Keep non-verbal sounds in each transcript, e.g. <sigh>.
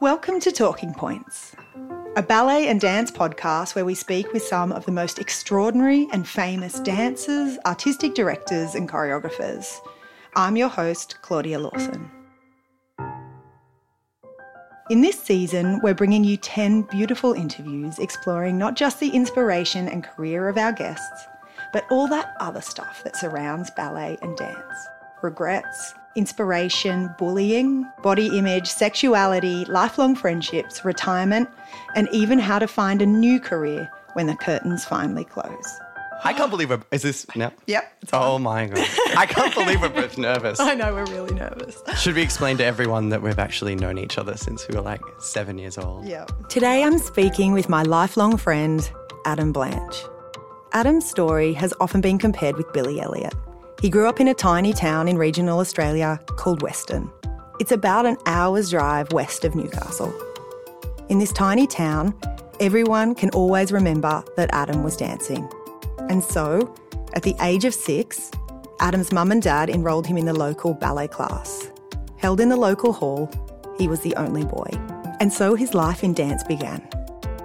Welcome to Talking Points, a ballet and dance podcast where we speak with some of the most extraordinary and famous dancers, artistic directors, and choreographers. I'm your host, Claudia Lawson. In this season, we're bringing you 10 beautiful interviews exploring not just the inspiration and career of our guests, but all that other stuff that surrounds ballet and dance regrets, inspiration, bullying, body image, sexuality, lifelong friendships, retirement, and even how to find a new career when the curtains finally close. I can't believe we're. Is this now? Yep. it's Oh my god! I can't believe we're both nervous. <laughs> I know we're really nervous. Should we explain to everyone that we've actually known each other since we were like seven years old? Yeah. Today I'm speaking with my lifelong friend, Adam Blanche. Adam's story has often been compared with Billy Elliot. He grew up in a tiny town in regional Australia called Weston. It's about an hour's drive west of Newcastle. In this tiny town, everyone can always remember that Adam was dancing. And so, at the age of six, Adam's mum and dad enrolled him in the local ballet class. Held in the local hall, he was the only boy. And so his life in dance began.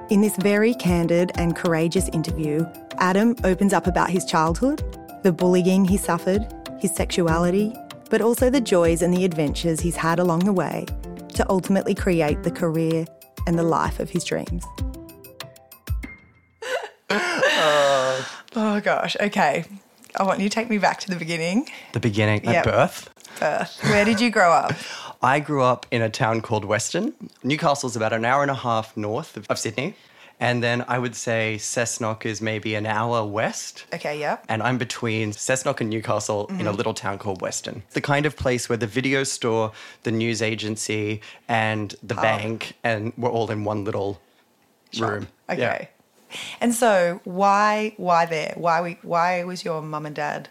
In this very candid and courageous interview, Adam opens up about his childhood, the bullying he suffered, his sexuality, but also the joys and the adventures he's had along the way to ultimately create the career and the life of his dreams. <laughs> oh gosh, okay. I want you to take me back to the beginning. The beginning Yep. at birth. Perth. Where did you grow up? <laughs> I grew up in a town called Weston. Newcastle's about an hour and a half north of Sydney, and then I would say Cessnock is maybe an hour west. Okay, yeah. And I'm between Cessnock and Newcastle in a mm-hmm. little town called Weston. The kind of place where the video store, the news agency, and the ah. bank, and we're all in one little room. Okay. Yeah. And so why why there? Why we why was your mum and dad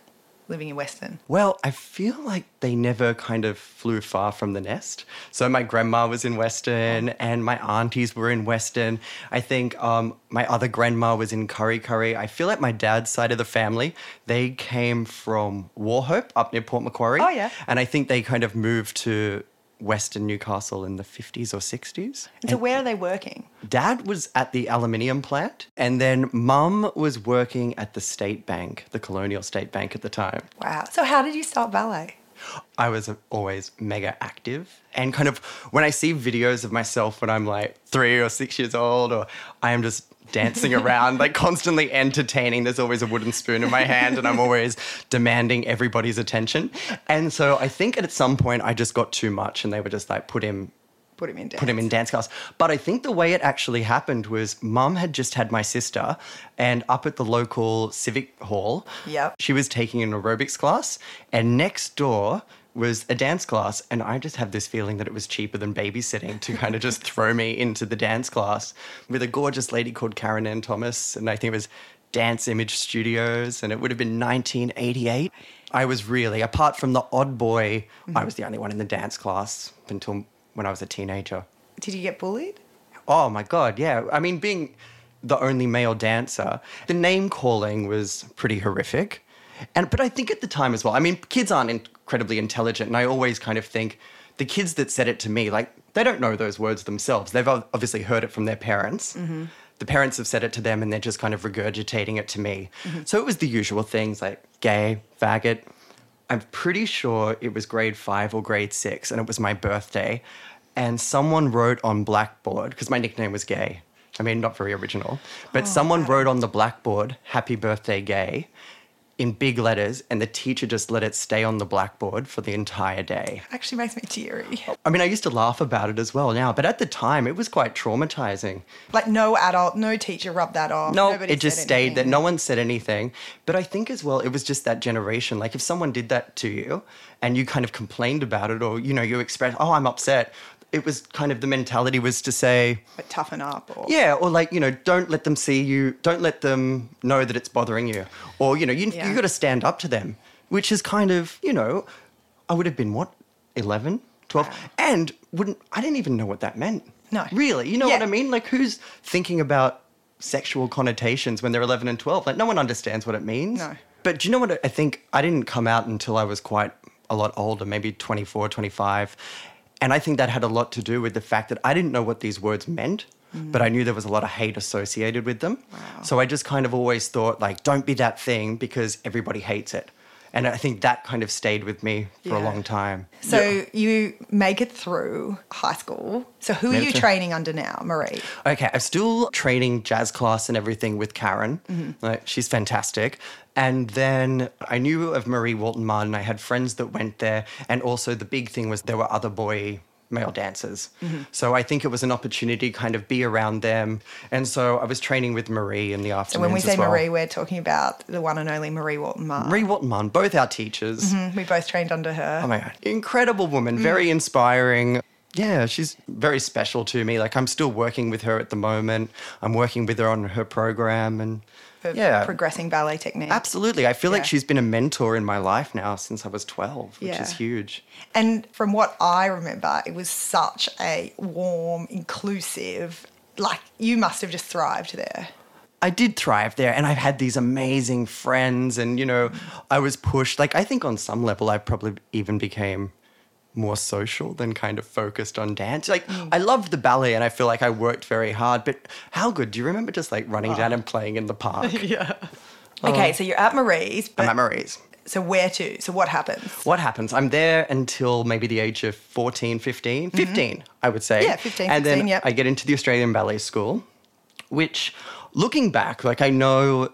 living in Weston? Well, I feel like they never kind of flew far from the nest. So my grandma was in Weston and my aunties were in Weston. I think um, my other grandma was in Kurri Kurri. I feel like my dad's side of the family, they came from Wauchope up near Port Macquarie. Oh, yeah. And I think they kind of moved to Western Newcastle in the 50s or 60s. And so where are they working? Dad was at the aluminium plant, and then mum was working at the state bank, the Colonial State Bank at the time. Wow. So how did you start ballet? I was always mega active. And kind of when I see videos of myself when I'm like three or six years old, or I am just dancing around, like constantly entertaining, there's always a wooden spoon in my hand, and I'm always demanding everybody's attention. And so I think at some point I just got too much, and they were just like, put him Put him in dance. put him in dance class. But I think the way it actually happened was mum had just had my sister, and up at the local civic hall, Yep. she was taking an aerobics class, and next door was a dance class. And I just had this feeling that it was cheaper than babysitting to kind of just throw me into the dance class with a gorgeous lady called Karen Ann Thomas. And I think it was Dance Image Studios, and it would have been 1988. I was really, apart from the odd boy, I was the only one in the dance class until when I was a teenager. Did you get bullied? Oh my God, yeah. I mean, being the only male dancer, the name calling was pretty horrific. And but I think at the time as well, I mean, kids aren't incredibly intelligent, and I always kind of think the kids that said it to me, like they don't know those words themselves. They've obviously heard it from their parents. Mm-hmm. The parents have said it to them, and they're just kind of regurgitating it to me. Mm-hmm. So it was the usual things like gay, faggot. I'm pretty sure it was grade five or grade six, and it was my birthday. And someone wrote on blackboard because my nickname was Gay. I mean, not very original, but oh, someone wrote on the blackboard "Happy Birthday, Gay" in big letters, and the teacher just let it stay on the blackboard for the entire day. Actually makes me teary. I mean, I used to laugh about it as well now, but at the time, it was quite traumatizing. Like no adult, no teacher rubbed that off. No, Nobody it just stayed that no one said anything. But I think as well, it was just that generation. Like if someone did that to you and you kind of complained about it or, you know, you expressed, oh, I'm upset, it was kind of the mentality was to say, But toughen up or yeah, or like, you know, don't let them see you, don't let them know that it's bothering you. Or, you know, you, Yeah. you got to stand up to them, which is kind of, you know, I would have been what, 11, 12? And wouldn't, I didn't even know what that meant. No. Really? You know what I mean? Like, who's thinking about sexual connotations when they're 11 and 12? Like, no one understands what it means. No. But do you know what? I think I didn't come out until I was quite a lot older, maybe 24, 25. And I think that had a lot to do with the fact that I didn't know what these words meant, mm. but I knew there was a lot of hate associated with them. So I just kind of always thought, like, don't be that thing because everybody hates it. And I think that kind of stayed with me for a long time. So Yeah. you make it through high school. So who are Made you training under now, Marie? Okay, I'm still training jazz class and everything with Karen. Mm-hmm. Like, she's fantastic. And then I knew of Marie Walton Mahon. I had friends that went there. And also, the big thing was there were other boy male dancers. Mm-hmm. So I think it was an opportunity to kind of be around them. And so I was training with Marie in the So afternoons. when we say well. Marie, we're talking about the one and only Marie Walton Mahon. Marie Walton Mahon, both our teachers. Mm-hmm. We both trained under her. Oh my God. Incredible woman, mm. very inspiring. Yeah, she's very special to me. Like, I'm still working with her at the moment. I'm working with her on her program. And for yeah, progressing ballet technique. absolutely. I feel Yeah. like she's been a mentor in my life now since I was 12, which Yeah. is huge. And from what I remember, it was such a warm, inclusive, like you must have just thrived there. I did thrive there and I've had these amazing friends and you know I was pushed like I think on some level I probably even became more social than kind of focused on dance. Like Mm. I loved the ballet and I feel like I worked very hard but how good do you remember just like running down and playing in the <laughs> park? yeah. Okay, so you're at Marie's, but I'm at Marie's. so where to? So what happens? What happens? I'm there until maybe the age of 14, 15, 15, I would say. Mm-hmm. Yeah, 15, And 16, then yep. I get into the Australian Ballet School, which looking back, like I know,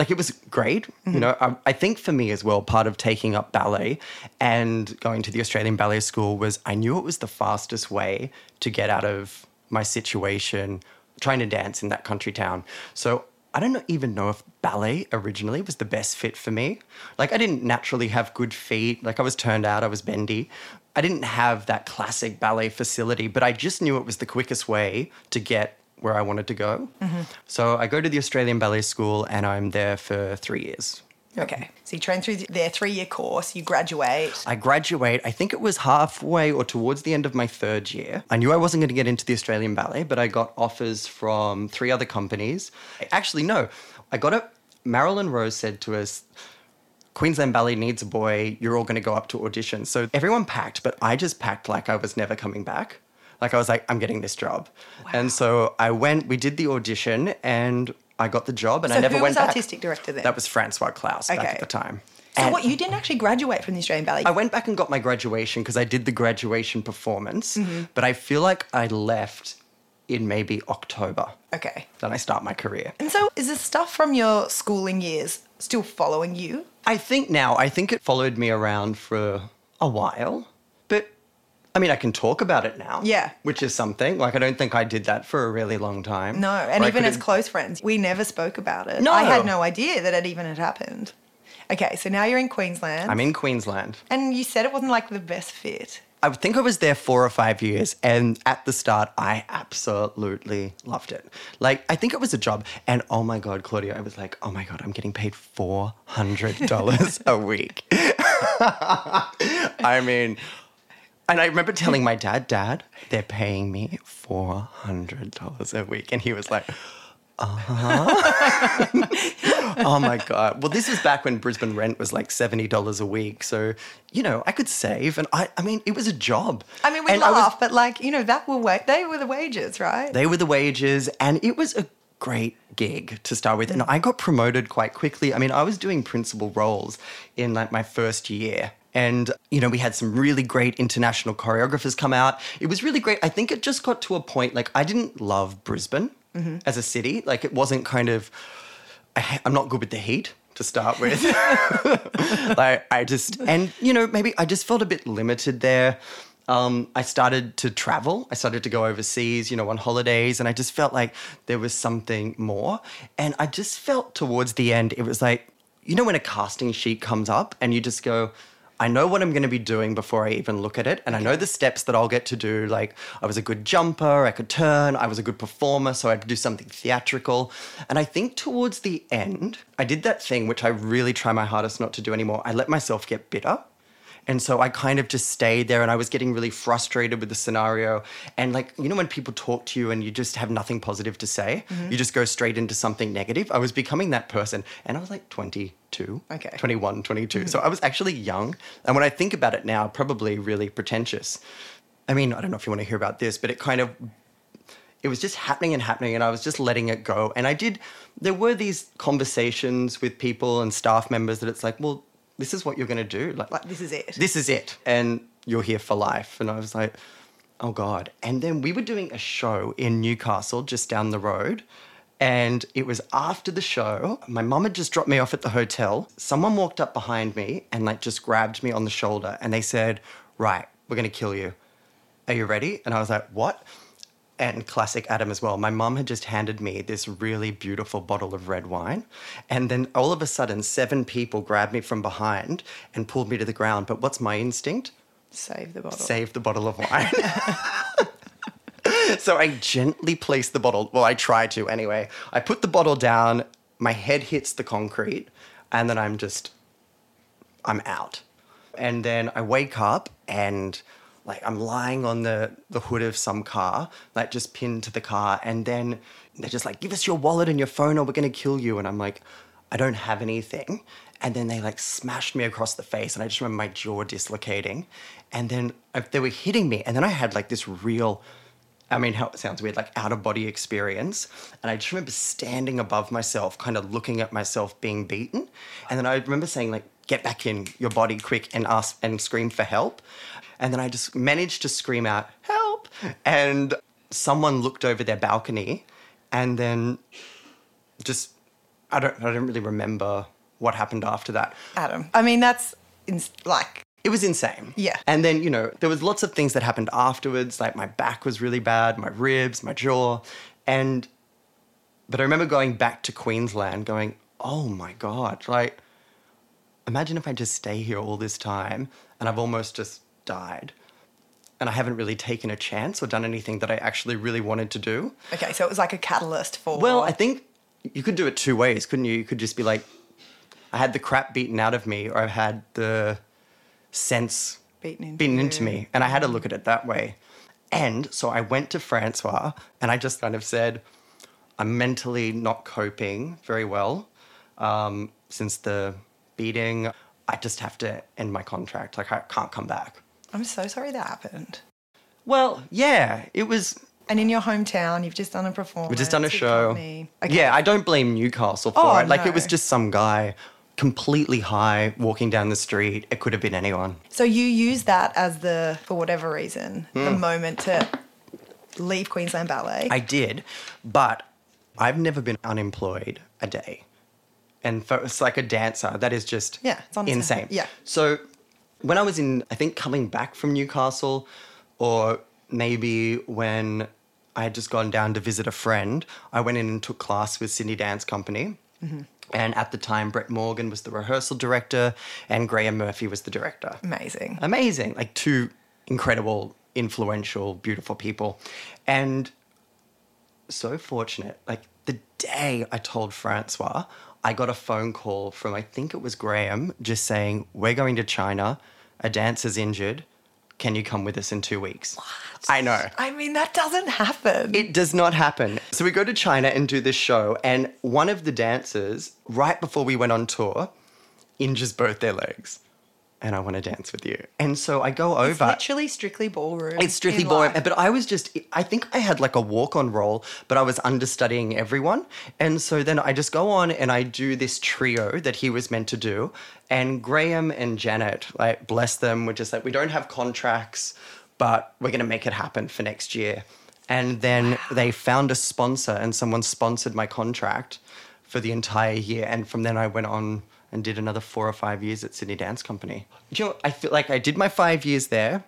like it was great. Mm-hmm. You know, I, I think for me as well, part of taking up ballet and going to the Australian Ballet School was I knew it was the fastest way to get out of my situation trying to dance in that country town. So I don't even know if ballet originally was the best fit for me. Like, I didn't naturally have good feet. Like, I was turned out, I was bendy. I didn't have that classic ballet facility, but I just knew it was the quickest way to get where I wanted to go. Mm-hmm. So I go to the Australian Ballet School and I'm there for three years. Okay, so you train through their three-year course, you graduate. I graduate, I think it was halfway or towards the end of my third year. I knew I wasn't going to get into the Australian Ballet, but I got offers from three other companies. Actually, no, I got it. Marilyn Rowe said to us, Queensland Ballet needs a boy. You're all going to go up to audition. So everyone packed, but I just packed like I was never coming back. Like I was like, I'm getting this job. And so I went, we did the audition and I got the job and So I never who went was back. artistic director then? That was Francois Klaus back at the time. So And- what you didn't actually graduate from the Australian Ballet? I went back and got my graduation because I did the graduation performance, Mm-hmm. but I feel like I left in maybe October. okay. Then I start my career. And so is the stuff from your schooling years still following you? I think now, I think it followed me around for a while, I mean, I can talk about it now. Yeah. Which is something. Like, I don't think I did that for a really long time. No, and even as close friends, we never spoke about it. No. I had no idea that it even had happened. Okay, so now you're in Queensland. I'm in Queensland. and you said it wasn't like the best fit. I think I was there four or five years, and at the start, I absolutely loved it. Like, I think it was a job, and oh my god, Claudia, I was like, oh my god, I'm getting paid four hundred dollars <laughs> a week. <laughs> I mean, and I remember telling my dad, Dad, they're paying me four hundred dollars a week, and he was like. Uh-huh. <laughs> oh my god! Well, this was back when Brisbane rent was like seventy dollars a week, so you know I could save, and I, I mean, it was a job. I mean, we And I was- but like, you know, that were wa- they were the wages, right? they were the wages, and it was a great gig to start with. And I got promoted quite quickly. I mean, I was doing principal roles in like my first year. And, you know, we had some really great international choreographers come out. It was really great. I think it just got to a point like I didn't love Brisbane as a city. Like it wasn't kind of, I, I'm not good with the heat to start with. <laughs> like I just and you know maybe I just felt a bit limited there. Um, I started to travel. I started to go overseas, you know, on holidays, and I just felt like there was something more. And I just felt towards the end, it was like, you know, when a casting sheet comes up and you just go, I know what I'm going to be doing before I even look at it. And I know the steps that I'll get to do. Like, I was a good jumper, I could turn, I was a good performer, so I'd do something theatrical. And I think towards the end, I did that thing which I really try my hardest not to do anymore. I let myself get bitter. And so I kind of just stayed there and I was getting really frustrated with the scenario. And like, you know, when people talk to you and you just have nothing positive to say, mm-hmm. you just go straight into something negative. I was becoming that person. And I was like 22, Okay. 21, 22. Mm-hmm. So I was actually young. And when I think about it now, probably really pretentious. I mean, I don't know if you want to hear about this, but it kind of it was just happening and happening and I was just letting it go. And I did there were these conversations with people and staff members that it's like, well, this is what you're going to do. Like, Like, this is it. This is it. And you're here for life. And I was like, oh God. And then we were doing a show in Newcastle just down the road. And it was after the show. My mum had just dropped me off at the hotel. Someone walked up behind me and like just grabbed me on the shoulder and they said, Right, we're gonna kill you. Are you ready? And I was like, What? And classic Adam as well. My mum had just handed me this really beautiful bottle of red wine. And then all of a sudden, seven people grabbed me from behind and pulled me to the ground. But what's my instinct? Save the bottle. Save the bottle of wine. <laughs> so I gently placed the bottle. Well, I try to anyway. I put the bottle down, my head hits the concrete, and then I'm just, I'm out. And then I wake up and like I'm lying on the, the hood of some car, like just pinned to the car. And then they're just like, give us your wallet and your phone or we're going to kill you. And I'm like, I don't have anything. And then they like smashed me across the face. And I just remember my jaw dislocating. And then I, they were hitting me. And then I had like this real, I mean, how it sounds weird, like out of body experience. And I just remember standing above myself, kind of looking at myself being beaten. And then I remember saying, like, get back in your body quick and ask and scream for help. And then I just managed to scream out, help. And someone looked over their balcony and then just, I don't, I don't really remember what happened after that. Adam. I mean, that's ins- like, It was insane. Yeah. And then, you know, there was lots of things that happened afterwards. Like my back was really bad, my ribs, my jaw. And, but I remember going back to Queensland going, oh my God, like, imagine if I just stay here all this time and I've almost just died. And I haven't really taken a chance or done anything that I actually really wanted to do. okay, so it was like a catalyst for. Well, I think you could do it two ways, couldn't you? You could just be like, I had the crap beaten out of me, or I've had the sense Beaten into beaten into me. And I had to look at it that way. And so I went to Francois and I just kind of said, I'm mentally not coping very well um, since the beating. I just have to end my contract. Like, I can't come back. I'm so sorry that happened. Well, yeah, it was And in your hometown, you've just done a performance. We've just done a show. Okay. Yeah, I don't blame Newcastle for Oh, it. Like it was just some guy completely high walking down the street. It could have been anyone. So you use that as the, for whatever reason, the hmm. moment to leave Queensland Ballet. I did, but I've never been unemployed a day. And for, it's like a dancer, that is just Yeah, it's understandable. insane. Yeah. So when I was in, I think coming back from Newcastle, or maybe when I had just gone down to visit a friend, I went in and took class with Sydney Dance Company. Mm-hmm. And at the time, Brett Morgan was the rehearsal director, and Graeme Murphy was the director. Amazing. Amazing. Like two incredible, influential, beautiful people. And so fortunate. Like the day I told Francois, I got a phone call from, I think it was Graeme, just saying, We're going to China. A dancer's injured. Can you come with us in two weeks? I know. I mean, that doesn't happen. It does not happen. So we go to China and do this show, and one of the dancers, right before we went on tour, injures both their legs. And I want to dance with you. And so I go over. It's literally strictly ballroom. It's strictly boring. life. But I was just, I think I had like a walk on role, but I was understudying everyone. And so then I just go on and I do this trio that he was meant to do. And Graeme and Janet, like, bless them, were just like, we don't have contracts, but we're going to make it happen for next year. And then they found a sponsor and someone sponsored my contract for the entire year. And from then I went on and did another four or five years at Sydney Dance Company. You know, I feel like I did my five years there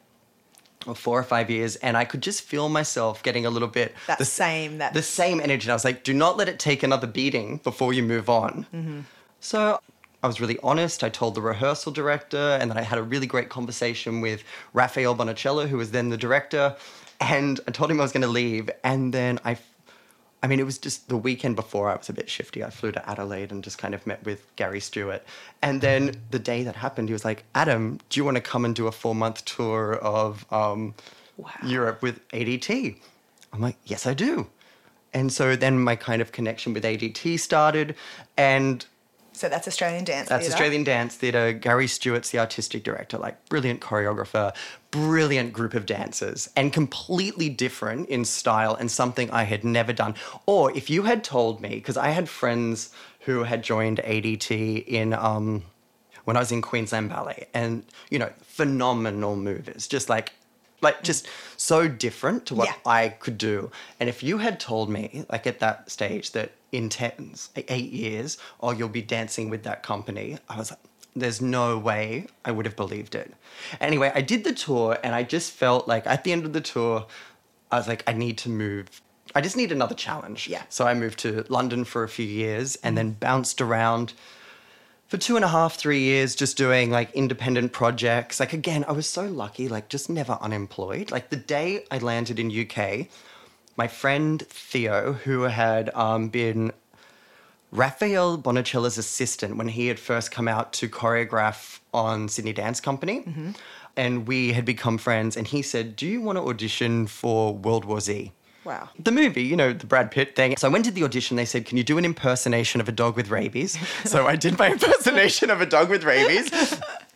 or four or five years, and I could just feel myself getting a little bit That the, same- that- the same energy. And I was like, do not let it take another beating before you move on. Mm-hmm. So I was really honest. I told the rehearsal director, and then I had a really great conversation with Rafael Bonachela, who was then the director. And I told him I was going to leave, and then I. I mean, it was just the weekend before I was a bit shifty. I flew to Adelaide and just kind of met with Garry Stewart. And then the day that happened, he was like, Adam, do you want to come and do a four month tour of um, Europe with ADT? I'm like, yes, I do. And so then my kind of connection with ADT started. And So that's Australian Dance That's Theatre. Australian Dance Theatre. Garry Stewart's the artistic director, like brilliant choreographer, brilliant group of dancers, and completely different in style and something I had never done. Or if you had told me, because I had friends who had joined ADT in um, when I was in Queensland Ballet, and you know, phenomenal movers, just like like just so different to what Yeah. I could do. And if you had told me, like at that stage, that in 10, eight years, oh, you'll be dancing with that company, I was like, there's no way I would have believed it. Anyway, I did the tour and I just felt like at the end of the tour, I was like, I need to move. I just need another challenge. Yeah. So I moved to London for a few years and then bounced around for two and a half, three years, just doing like independent projects. Like again, I was so lucky, like just never unemployed. Like the day I landed in UK, my friend Theo, who had um, been Rafael Bonachela's assistant when he had first come out to choreograph on Sydney Dance Company. And we had become friends. And he said, Do you want to audition for World War Z? Wow. The movie, you know, the Brad Pitt thing. So I went to the audition. They said, Can you do an impersonation of a dog with rabies? <laughs> so I did my impersonation of a dog with rabies.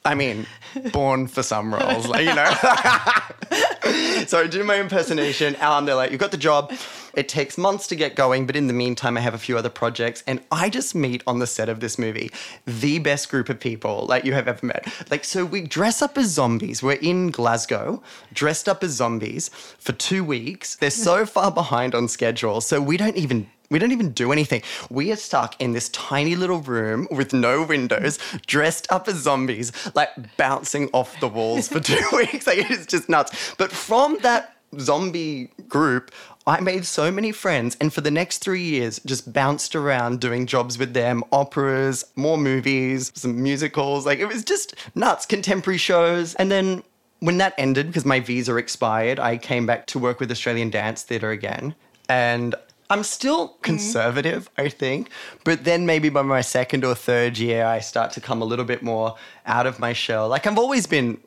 I mean, born for some roles, like, you know. <laughs> so I do my impersonation. Um, they're like, You've got the job. It takes months to get going, but in the meantime, I have a few other projects. And I just meet on the set of this movie the best group of people like you have ever met. Like, so we dress up as zombies. We're in Glasgow, dressed up as zombies for two weeks. They're so far behind on schedule. So we don't even we don't even do anything. We are stuck in this tiny little room with no windows, dressed up as zombies, like bouncing off the walls for <laughs> two weeks. Like it's just nuts. But from that zombie group, I made so many friends, and for the next three years, just bounced around doing jobs with them, operas, more movies, some musicals. Like it was just nuts, contemporary shows. And then when that ended, because my visa expired, I came back to work with Australian Dance Theatre again. And I'm still conservative, I think. But then maybe by my second or third year, I start to come a little bit more out of my shell. Like I've always been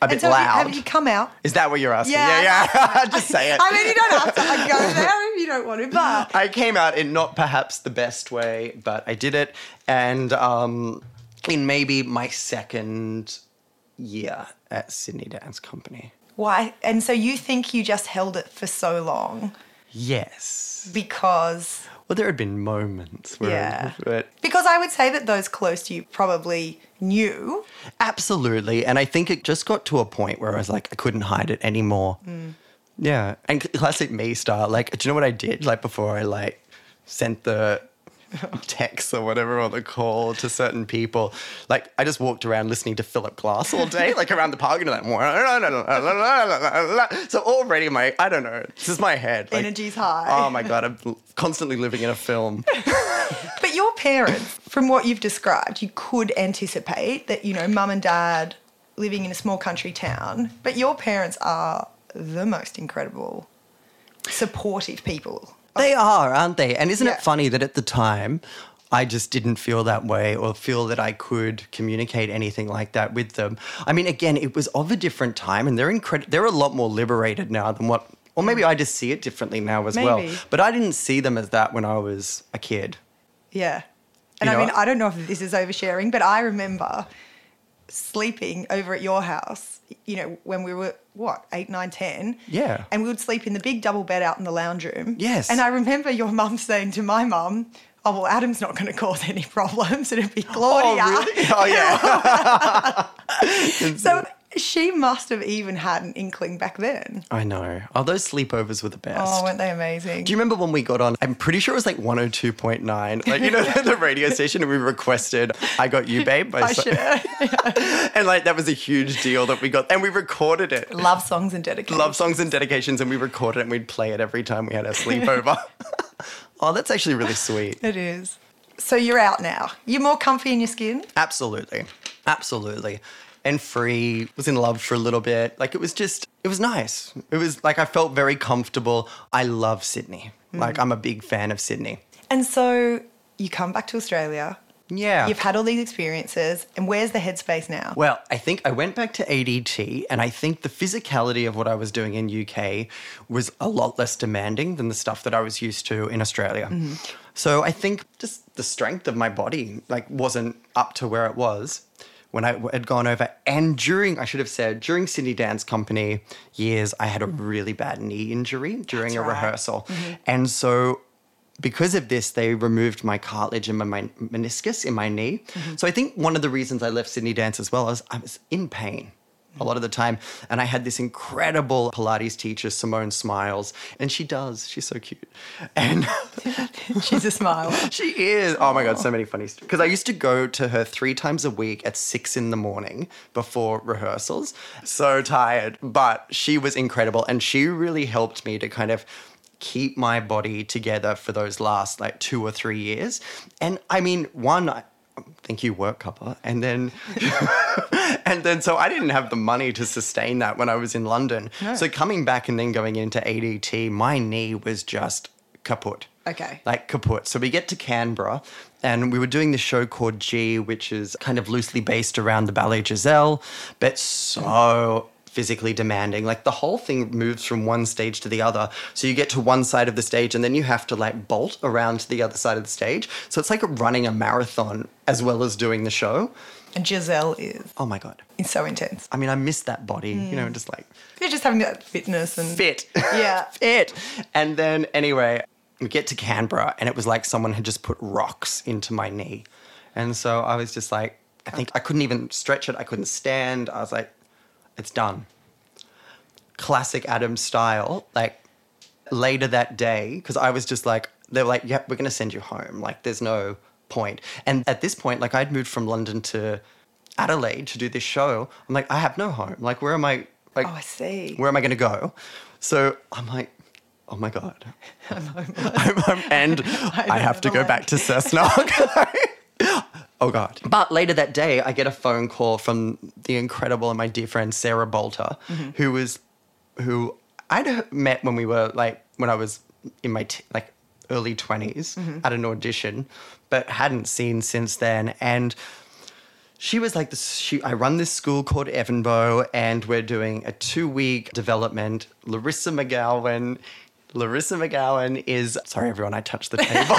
a bit so have you, loud. have you come out? Is that what you're asking? Yeah. Yeah, yeah. <laughs> Just say it. I mean, you don't have to like, go there if you don't want to, but I came out in not perhaps the best way, but I did it. And um, in maybe my second year at Sydney Dance Company. why? And so you think you just held it for so long Yes. because Well, there had been moments where, Yeah. because I would say that those close to you probably knew. absolutely. And I think it just got to a point where I was like, I couldn't hide it anymore. Mm. Yeah. And classic me style. Like, do you know what I did? Like, before I like sent the <laughs> text or whatever or the call to certain people, like, I just walked around listening to Philip Glass all day, like around the park and like, <laughs> so already my, I don't know, this is my head. Like, Energy's high. Oh my God, I'm constantly living in a film. <laughs> But your parents, from what you've described, you could anticipate that, you know, mum and dad living in a small country town, but your parents are the most incredible, supportive people. They are, aren't they? And isn't Yeah. it funny that at the time, I just didn't feel that way or feel that I could communicate anything like that with them. I mean, again, it was of a different time and they're incredible. They're a lot more liberated now than what, or maybe I just see it differently now as well. But I didn't see them as that when I was a kid. Yeah. And You I mean, I don't know if this is oversharing, but I remember sleeping over at your house, you know, when we were, what, eight, nine, ten? Yeah. And we would sleep in the big double bed out in the lounge room. Yes. And I remember your mum saying to my mum, Oh, well, Adam's not going to cause any <laughs> problems. It'd be oh, Claudia. Oh, really? Oh, yeah. <laughs> <laughs> So she must have even had an inkling back then. I know. Oh, those sleepovers were the best. Oh, weren't they amazing? Do you remember when we got on? I'm pretty sure it was like 102.9. Like, you know, <laughs> the radio station, and we requested I Got You, Babe. by I so- <laughs> and like, that was a huge deal that we got. And we recorded it. Love songs and dedications. Love songs and dedications, and we recorded it and we'd play it every time we had a sleepover. <laughs> oh, that's actually really sweet. It is. So you're out now. You're more comfy in your skin. Absolutely. Absolutely. And free, was in love for a little bit. Like it was just, it was nice. It was like I felt very comfortable. I love Sydney. Mm. Like I'm a big fan of Sydney. And so you come back to Australia. Yeah. You've had all these experiences, and where's the headspace now? Well, I think I went back to ADT, and I think the physicality of what I was doing in UK was a lot less demanding than the stuff that I was used to in Australia. Mm-hmm. So I think just the strength of my body like wasn't up to where it was when I had gone over. And during, I should have said, during Sydney Dance Company years, I had a mm-hmm. really bad knee injury during That's a right. rehearsal, mm-hmm. and so because of this, they removed my cartilage and my, my meniscus in my knee. Mm-hmm. So I think one of the reasons I left Sydney Dance as well is I was in pain a lot of the time. And I had this incredible Pilates teacher, Simone Smiles, and she does. She's so cute. And <laughs> She's a smile. <laughs> she is. Oh my God, so many funny stories. Because I used to go to her three times a week at six in the morning before rehearsals. So tired, but she was incredible. And she really helped me to kind of keep my body together for those last like two or three years. And I mean, one, thank you, work couple. And then, <laughs> and then, so I didn't have the money to sustain that when I was in London. So coming back and then going into ADT, my knee was just kaput Okay. like kaput. So we get to Canberra and we were doing this show called G, which is kind of loosely based around the Ballet Giselle, but so physically demanding. Like the whole thing moves from one stage to the other. So you get to one side of the stage and then you have to like bolt around to the other side of the stage. So it's like running a marathon as well as doing the show. And Giselle is, Oh my God. It's so intense. I mean, I miss that body, you know, mm. just like You're just having that fitness and fit. <laughs> Yeah. fit. And then anyway, we get to Canberra and it was like someone had just put rocks into my knee. And so I was just like, I think I couldn't even stretch it. I couldn't stand. I was like, it's done. Classic Adam style. Like later that day, because I was just like, they were like, yep, we're going to send you home. Like, there's no point. And at this point, like, I'd moved from London to Adelaide to do this show. I'm like, I have no home. Like, where am I? Like, Oh, I see. where am I going to go? So I'm like, oh my God. <laughs> <laughs> I'm, I'm- and <laughs> I, have to go back to Cessnock. Oh God. But later that day, I get a phone call from the incredible and my dear friend Sarah Boulter, mm-hmm. who was, who I'd met when we were like, when I was in my t- like early 20s mm-hmm. at an audition, but hadn't seen since then. And she was like this she i run this school called evanbow and we're doing a two week development larissa mcgowan larissa mcgowan is sorry everyone i touched the <laughs> table <laughs>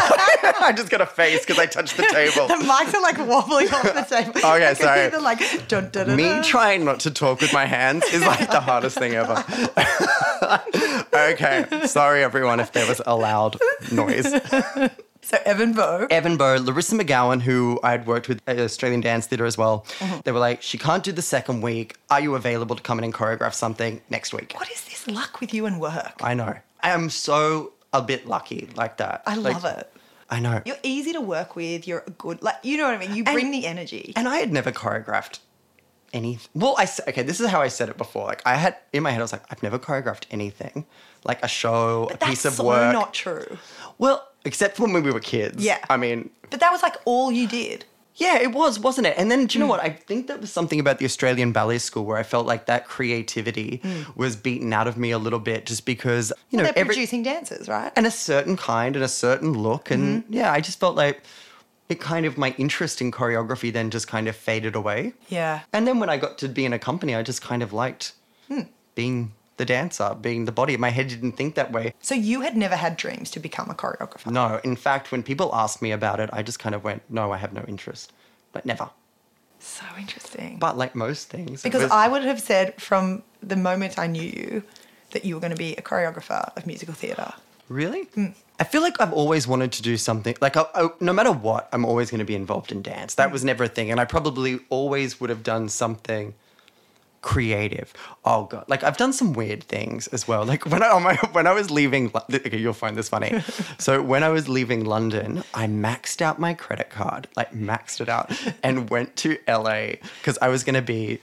i just got a face because i touched the table The mics are like wobbling off the table. <laughs> Okay, sorry. like dun, dun, dun, me trying not to talk with my hands is like the hardest thing ever okay sorry everyone if there was a loud noise So Evan Bow. Evan Bow, Larissa McGowan, who I had worked with at Australian Dance Theatre as well. Mm-hmm. They were like, she can't do the second week. Are you available to come in and choreograph something next week? What is this luck with you and work? I know. I am so a bit lucky like that. I Like, love it. I know. You're easy to work with. You're a good, like you know what I mean. You bring the energy. And I had never choreographed any. Well, I s- okay. This is how I said it before. Like I had in my head, I was like, I've never choreographed anything, like a show, a that's piece of so work. not true. well, except for when we were kids. Yeah. I mean, But that was like all you did. Yeah, it was, wasn't it? And then do you know Hmm. what? I think that was something about the Australian Ballet School where I felt like that creativity was beaten out of me a little bit just because, you know, Hmm. They're every producing dancers, right? and a certain kind and a certain look and Mm-hmm. yeah, I just felt like it kind of my interest in choreography then just kind of faded away. Yeah. And then when I got to be in a company, I just kind of liked Hmm. being the dancer, being the body. My head didn't think that way. So you had never had dreams to become a choreographer. No, in fact, when people asked me about it, I just kind of went, no, I have no interest. Like never. So interesting. But like most things, because was- I would have said from the moment I knew you that you were going to be a choreographer of musical theatre. Really? Hmm. I feel like I've always wanted to do something. Like, I, I- no matter what, I'm always going to be involved in dance. That was never a thing. And I probably always would have done something creative. Oh, God. Like, I've done some weird things as well. Like, when I, <laughs> on my, when I was leaving, okay, you'll find this funny. <laughs> so, when I was leaving London, I maxed out my credit card, like, maxed it out, <laughs> and went to LA because I was going to be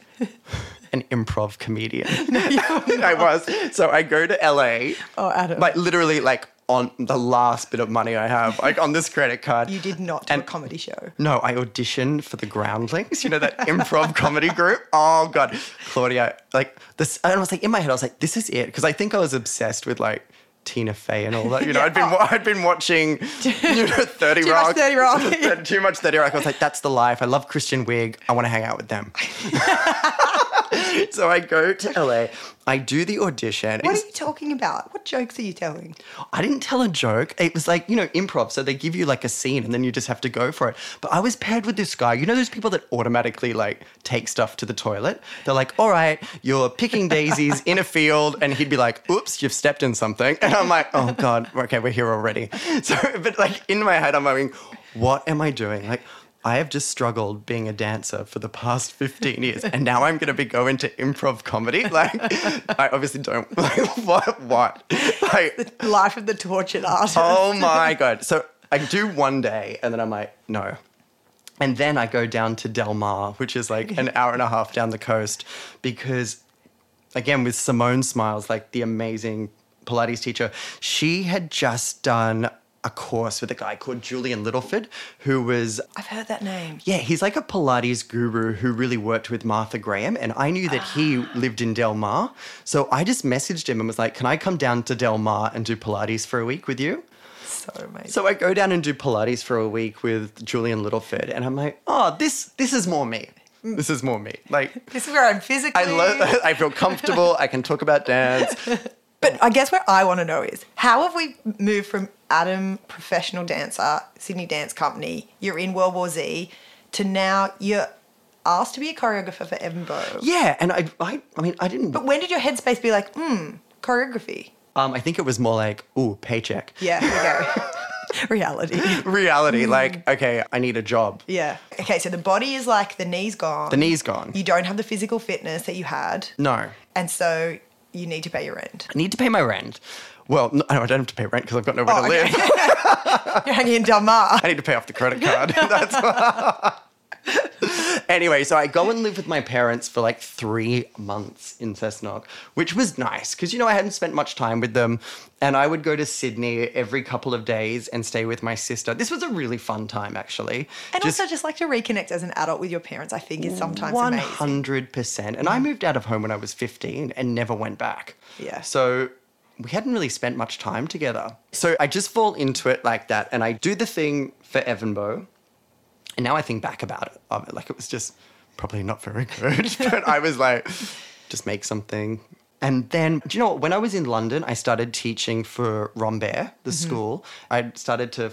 an improv comedian. I was. So I go to LA. Oh, Adam. Like literally, like on the last bit of money I have, like on this credit card. You did not do And- a comedy show. No, I auditioned for the Groundlings. You know that improv comedy group. Oh god, Claudia, like this. And I was like in my head, I was like, this is it, because I think I was obsessed with like Tina Fey and all that. You know, I'd been wa- I'd been watching you know, <laughs> Thirty Too much Rock. 30 Rock. <laughs> too much Thirty Rock. I was like, that's the life. I love Kristen Wiig. I want to hang out with them. <laughs> <laughs> so I go to LA. I do the audition. What are you talking about? What jokes are you telling? I didn't tell a joke. It was like, you know, improv. So they give you like a scene and then you just have to go for it. But I was paired with this guy. You know, those people that automatically like take stuff to the toilet? They're like, all right, you're picking daisies in a field. And he'd be like, oops, you've stepped in something. And I'm like, oh God, okay, we're here already. <laughs> So, but like in my head, I'm going, what am I doing? Like, I have just struggled being a dancer for the past 15 years, and now I'm going to be going to improv comedy. <laughs> Like, I obviously don't. <laughs> Like, what? What? Like, the Life of the tortured artist. oh <laughs> my god! So I do one day, and then I'm like, no. And then I go down to Del Mar, which is like an hour and a half down the coast, because again with Simone Smiles, like the amazing Pilates teacher, she had just done a course with a guy called Julian Littleford, who was I've heard that name. yeah, he's like a Pilates guru who really worked with Martha Graham. And I knew that he ah. lived in Del Mar. So I just messaged him and was like, Can I come down to Del Mar and do Pilates for a week with you? So amazing. So I go down and do Pilates for a week with Julian Littleford. And I'm like, Oh, this this is more me. This is more me. Like, <laughs> this is where I'm physically. I, lo- <laughs> I feel comfortable. I can talk about dance. <laughs> But I guess what I want to know is how have we moved from Adam, professional dancer, Sydney Dance Company, you're in World War Z, to now you're asked to be a choreographer for Edinburgh. Yeah. And I, I, I mean, I didn't. But when did your headspace be like, hmm, choreography? Um, I think it was more like, Ooh, paycheck. Yeah, okay. <laughs> Reality. Reality. Like, okay, I need a job. Yeah. Okay, so the body is like the knee's gone. The knee's gone. You don't have the physical fitness that you had. No. And so you need to pay your rent. I need to pay my rent. Well, no, I don't have to pay rent because I've got nowhere Oh, to okay. live. <laughs> You're hanging in Del Mar. I need to pay off the credit card. <laughs> That's <laughs> anyway, so I go and live with my parents for like three months in Cessnock, which was nice because, you know, I hadn't spent much time with them. And I would go to Sydney every couple of days and stay with my sister. This was a really fun time, actually. And also just like to reconnect as an adult with your parents, I think is sometimes One amazing. hundred percent. And I moved out of home when I was fifteen and never went back. Yeah. So we hadn't really spent much time together. So I just fall into it like that, and I do the thing for Evan Evanbo. And now I think back about it, it like it was just probably not very <laughs> good. but I was like, just make something. And then, do you know what? When I was in London, I started teaching for Rambert, the mm-hmm. school. I started to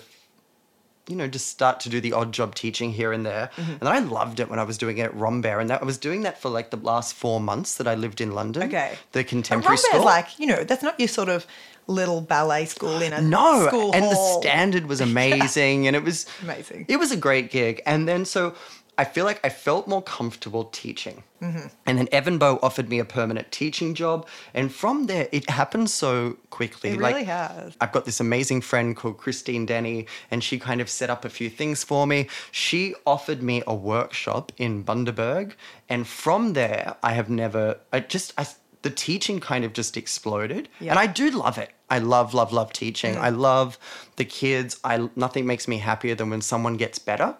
you know, just start to do the odd job teaching here and there. Mm-hmm. And I loved it when I was doing it at Rambert. And that, I was doing that for like the last four months that I lived in London. Okay. The contemporary school. like, you know, that's not your sort of little ballet school in a <gasps> no, school and hall. the standard was <laughs> amazing, and it was Amazing. It was a great gig, and then so I feel like I felt more comfortable teaching, Mm-hmm. and then Evan Bow offered me a permanent teaching job, and from there it happened so quickly. It like, really has. I've got this amazing friend called Christine Denny, and she kind of set up a few things for me. She offered me a workshop in Bundaberg, and from there, I have never, I just, I, the teaching kind of just exploded. And I do love it. I love, love, love teaching. I love the kids. I nothing makes me happier than when someone gets better.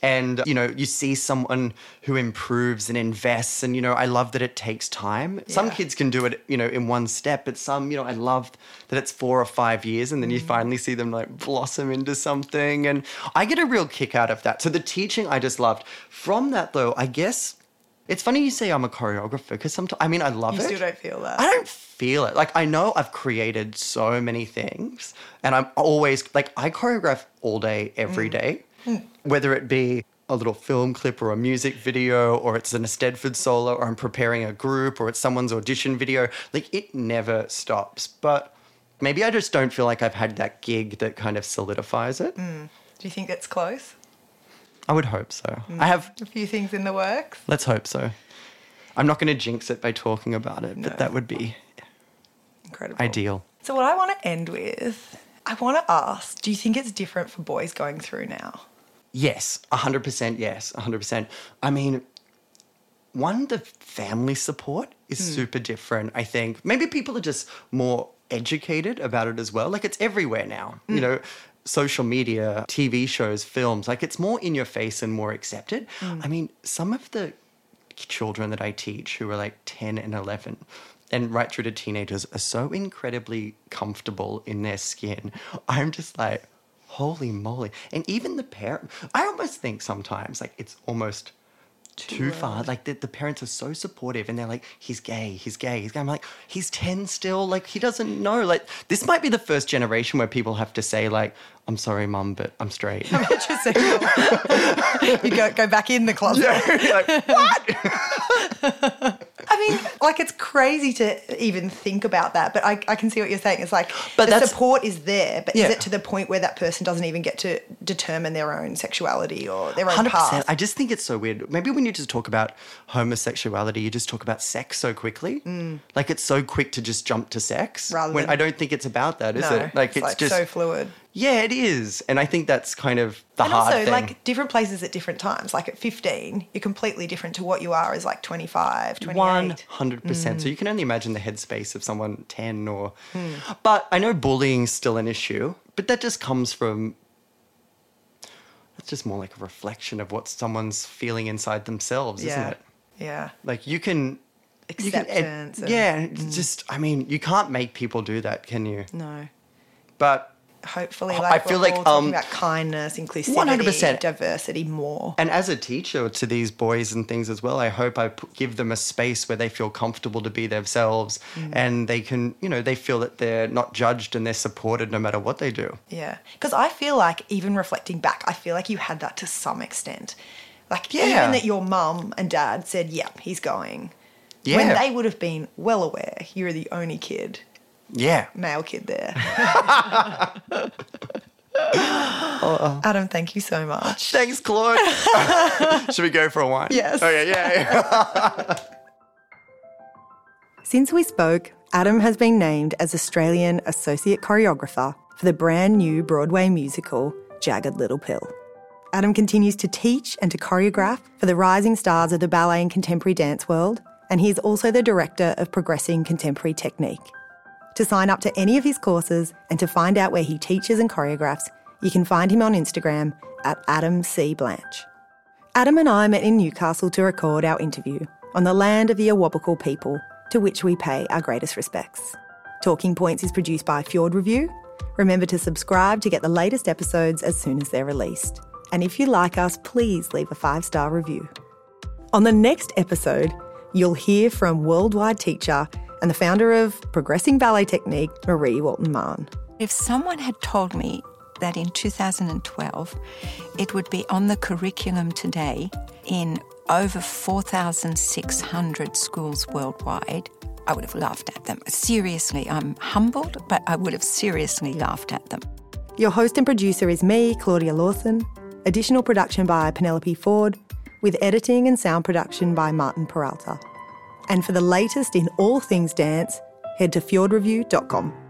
And you know, you see someone who improves and invests, and you know, I love that it takes time. Some kids can do it, you know, in one step, but some, you know, I love that it's four or five years, and then you mm. finally see them like blossom into something. And I get a real kick out of that. So the teaching I just loved. From that though, I guess it's funny you say I'm a choreographer because sometimes I mean I love You it. still don't feel that. I don't feel it. Like I know I've created so many things, and I'm always like I choreograph all day, every mm. day, whether it be a little film clip or a music video, or it's an Eisteddfod solo, or I'm preparing a group, or it's someone's audition video. Like it never stops. But maybe I just don't feel like I've had that gig that kind of solidifies it. Hmm. Do you think that's close? I would hope so. Hmm. I have. A few things in the works? Let's hope so. I'm not going to jinx it by talking about it, No. but that would be Incredible. ideal. So, what I want to end with, I want to ask do you think it's different for boys going through now? Yes, 100% yes, 100%. I mean, one, the family support is hmm. super different, I think. Maybe people are just more educated about it as well. Like it's everywhere now, hmm. you know, social media, TV shows, films, like it's more in your face and more accepted. Hmm. I mean, some of the children that I teach who are like 10 and 11, and right through to teenagers are so incredibly comfortable in their skin. I'm just like, holy moly. And even the parent, I almost think sometimes like it's almost too, far. Like the, the parents are so supportive and they're like, he's gay, he's gay, he's gay. I'm like, he's 10 still. Like he doesn't know. Like this might be the first generation where people have to say like, I'm sorry, mum, but I'm straight. <laughs> I'm Heterosexual. Oh. <laughs> you go, go back in the closet. <laughs> like, what? Mean, <laughs> like it's crazy to even think about that, but I, I can see what you're saying. It's like But the support is there, but Yeah. is it to the point where that person doesn't even get to determine their own sexuality or their own Hundred path? percent. I just think it's so weird. Maybe when you just talk about homosexuality, you just talk about sex so quickly. Like it's so quick to just jump to sex. Mm. Rather when than- I don't think it's about that, is no, it? Like it's, just so fluid. Yeah, it is. And I think that's kind of the and hard also thing. like different places at different times. Like at 15, you're completely different to what you are as like 25, 28. One hundred percent. Mm. So you can only imagine the headspace of someone ten or. Hmm. But I know bullying's still an issue, but that just comes from. It's just more like a reflection of what someone's feeling inside themselves, isn't it? Yeah. Like you can. you can Acceptance and- yeah, it's just I mean, you can't make people do that, can you? No. But Hopefully, like I feel like, talking um, about kindness, inclusivity, 100%. diversity more. and as a teacher to these boys and things as well, I hope I give them a space where they feel comfortable to be themselves, Mm. and they can, you know, they feel that they're not judged and they're supported no matter what they do. Yeah. Because I feel like, even reflecting back, I feel like you had that to some extent. Like, Yeah. even that your mum and dad said, yep, he's going. Yeah. When they would have been well aware you're the only kid, Yeah. male kid there. Uh-uh. <laughs> <laughs> Adam, thank you so much. Thanks, Claude. <laughs> Should we go for a wine? Yes. Okay. Yeah. yeah. Since we spoke, Adam has been named as Australian Associate Choreographer for the brand new Broadway musical, Jagged Little Pill. Adam continues to teach and to choreograph for the rising stars of the ballet and contemporary dance world, and he is also the Director of Progressing Contemporary Technique. To sign up to any of his courses and to find out where he teaches and choreographs, you can find him on Instagram at Adam C. Blanch. Adam and I met in Newcastle to record our interview on the land of the Awabakal people, to which we pay our greatest respects. Talking Points is produced by Fjord Review. Remember to subscribe to get the latest episodes as soon as they're released. And if you like us, please leave a five star review. On the next episode, you'll hear from worldwide teacher and the founder of Progressing Ballet Technique, Marie Walton Mahon. If someone had told me that in 2012 it would be on the curriculum today in over 4,600 schools worldwide, I would have laughed at them. Seriously, I'm humbled, but I would have seriously laughed at them. Your host and producer is me, Claudia Lawson. Additional production by Penelope Ford, with editing and sound production by Martin Peralta. And for the latest in all things dance, head to fjordreview.com.